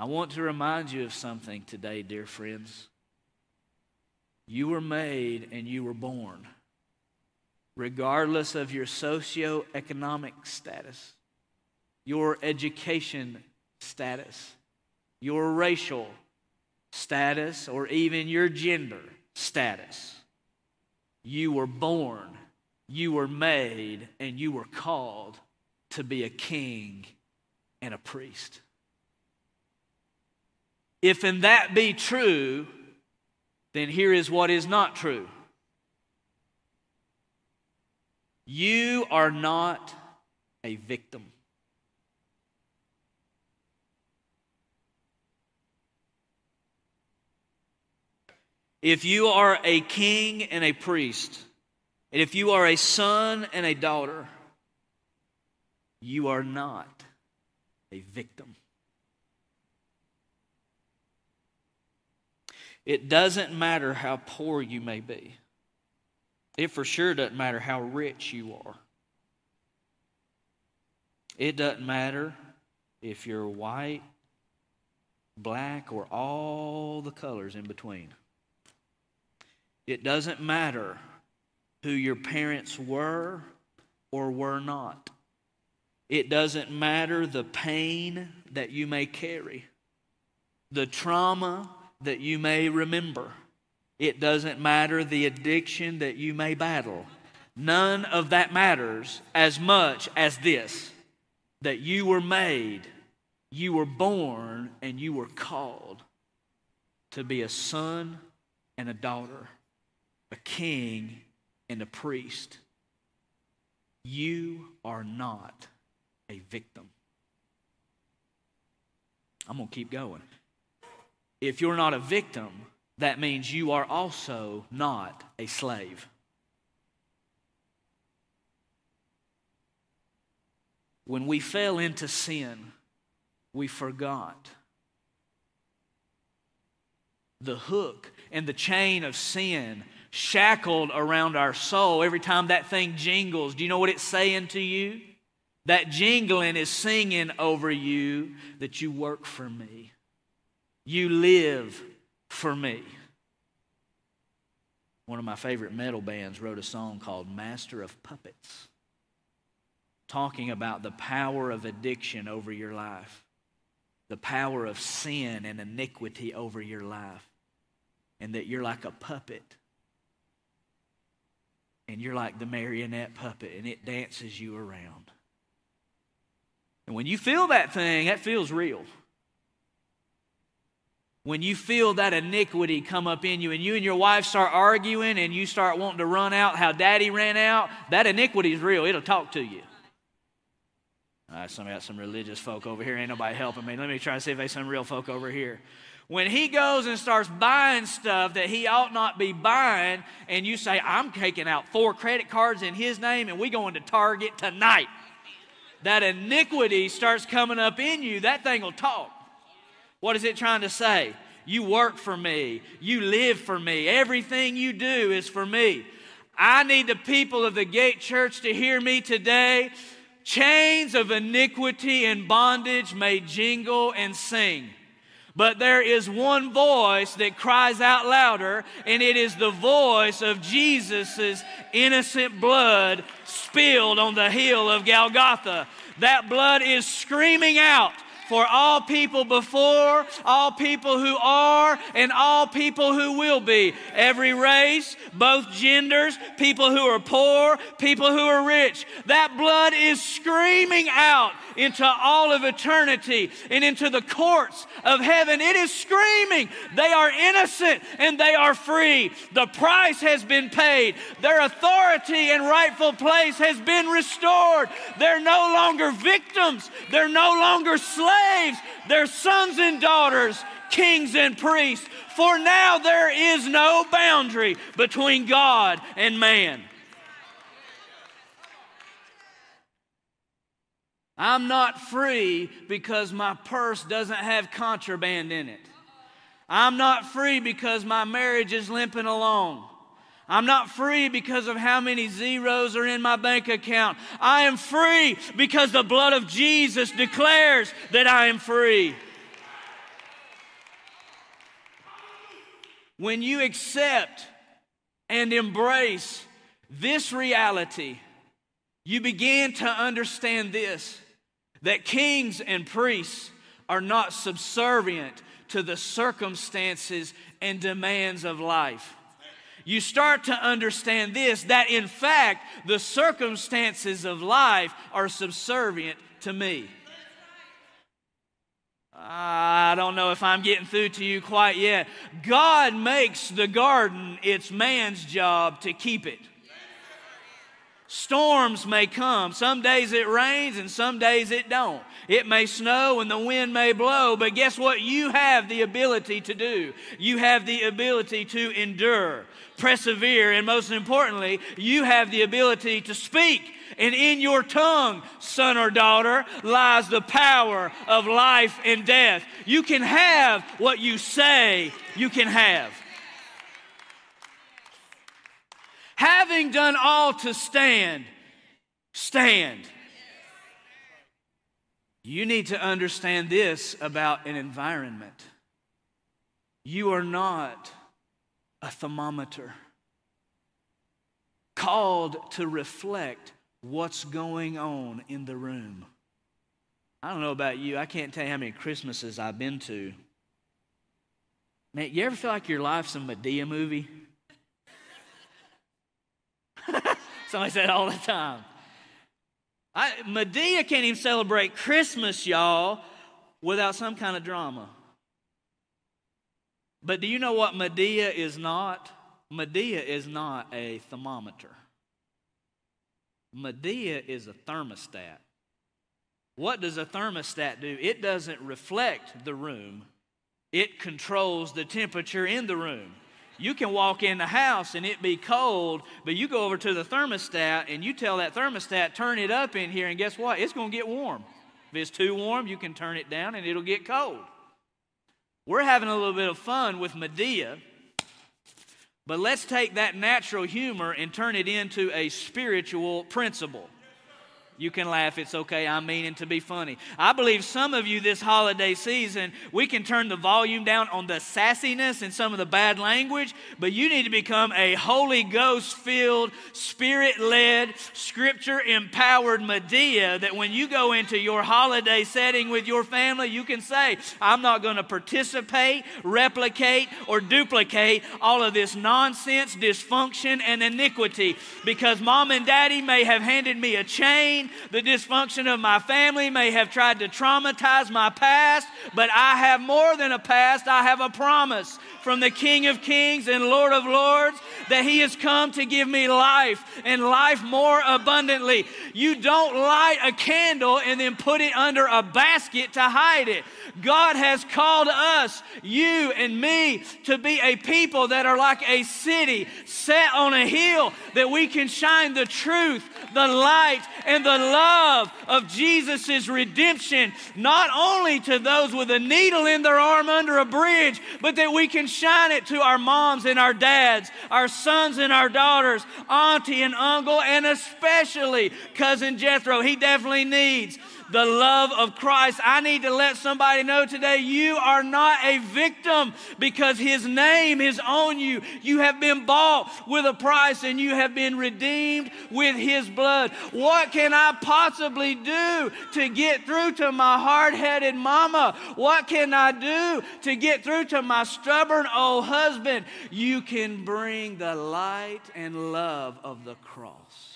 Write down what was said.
I want to remind you of something today, dear friends. You were made and you were born, regardless of your socioeconomic status, your education status, your racial status, or even your gender status. You were born, you were made, and you were called to be a king and a priest. If in that be true, then here is what is not true. You are not a victim. If you are a king and a priest, and if you are a son and a daughter, you are not a victim. It doesn't matter how poor you may be. It for sure doesn't matter how rich you are. It doesn't matter if you're white, black, or all the colors in between. It doesn't matter who your parents were or were not. It doesn't matter the pain that you may carry, the trauma that you may remember. It doesn't matter the addiction that you may battle. None of that matters as much as this that you were made, you were born, and you were called to be a son and a daughter a king, and a priest. You are not a victim. I'm going to keep going. If you're not a victim, that means you are also not a slave. When we fell into sin, we forgot the hook and the chain of sin shackled around our soul every time that thing jingles. Do you know what it's saying to you? That jingling is singing over you that you work for me, you live for me. One of my favorite metal bands wrote a song called Master of Puppets, talking about the power of addiction over your life, the power of sin and iniquity over your life, and that you're like a puppet and you're like the marionette puppet and it dances you around. And when you feel that thing, that feels real. When you feel that iniquity come up in you and you and your wife start arguing and you start wanting to run out how daddy ran out, that iniquity is real. It'll talk to you. All right, some got some religious folk over here. Ain't nobody helping me. Let me try to see if there's some real folk over here when he goes and starts buying stuff that he ought not be buying, and you say, I'm taking out four credit cards in his name and we going to Target tonight. That iniquity starts coming up in you, that thing will talk. What is it trying to say? You work for me. You live for me. Everything you do is for me. I need the people of the Gate Church to hear me today. Chains of iniquity and bondage may jingle and sing. But there is one voice that cries out louder, and it is the voice of Jesus' innocent blood spilled on the hill of Golgotha. That blood is screaming out for all people before, all people who are, and all people who will be. Every race, both genders, people who are poor, people who are rich. That blood is screaming out into all of eternity and into the courts of heaven. It is screaming. They are innocent and they are free. The price has been paid. Their authority and rightful place has been restored. They're no longer victims, they're no longer slaves. They're sons and daughters, kings and priests. For now there is no boundary between God and man. I'm not free because my purse doesn't have contraband in it. I'm not free because my marriage is limping along. I'm not free because of how many zeros are in my bank account. I am free because the blood of Jesus declares that I am free. When you accept and embrace this reality, you begin to understand this that kings and priests are not subservient to the circumstances and demands of life. You start to understand this that in fact, the circumstances of life are subservient to me. I don't know if I'm getting through to you quite yet. God makes the garden, it's man's job to keep it. Storms may come. Some days it rains and some days it don't. It may snow and the wind may blow, but guess what? You have the ability to do. You have the ability to endure, persevere, and most importantly, you have the ability to speak. And in your tongue, son or daughter, lies the power of life and death. You can have what you say you can have. Having done all to stand, stand. You need to understand this about an environment. You are not a thermometer called to reflect what's going on in the room. I don't know about you, I can't tell you how many Christmases I've been to. Man, you ever feel like your life's a Madea movie? Somebody said all the time. I, Madea can't even celebrate Christmas, y'all, without some kind of drama. But do you know what Madea is not? Madea is not a thermometer. Madea is a thermostat. What does a thermostat do? It doesn't reflect the room, it controls the temperature in the room. You can walk in the house and it be cold, but you go over to the thermostat and you tell that thermostat, turn it up in here, and guess what? It's going to get warm. If it's too warm, you can turn it down and it'll get cold. We're having a little bit of fun with Madea, but let's take that natural humor and turn it into a spiritual principle. You can laugh, it's okay. I'm meaning to be funny. I believe some of you this holiday season, we can turn the volume down on the sassiness and some of the bad language, but you need to become a Holy Ghost filled, spirit led, scripture empowered Madea that when you go into your holiday setting with your family, you can say, I'm not going to participate, replicate, or duplicate all of this nonsense, dysfunction, and iniquity because mom and daddy may have handed me a chain the dysfunction of my family may have tried to traumatize my past, but I have more than a past. I have a promise from the King of Kings and Lord of Lords that He has come to give me life and life more abundantly. You don't light a candle and then put it under a basket to hide it. God has called us, you and me, to be a people that are like a city set on a hill that we can shine the truth, the light, and the love of Jesus' redemption, not only to those with a needle in their arm under a bridge, but that we can shine it to our moms and our dads, our sons and our daughters, auntie and uncle, and especially cousin Jethro. He definitely needs the love of Christ. I need to let somebody know today you are not a victim because His name is on you. You have been bought with a price and you have been redeemed with His blood. What can I possibly do to get through to my hard headed mama? What can I do to get through to my stubborn old husband? You can bring the light and love of the cross.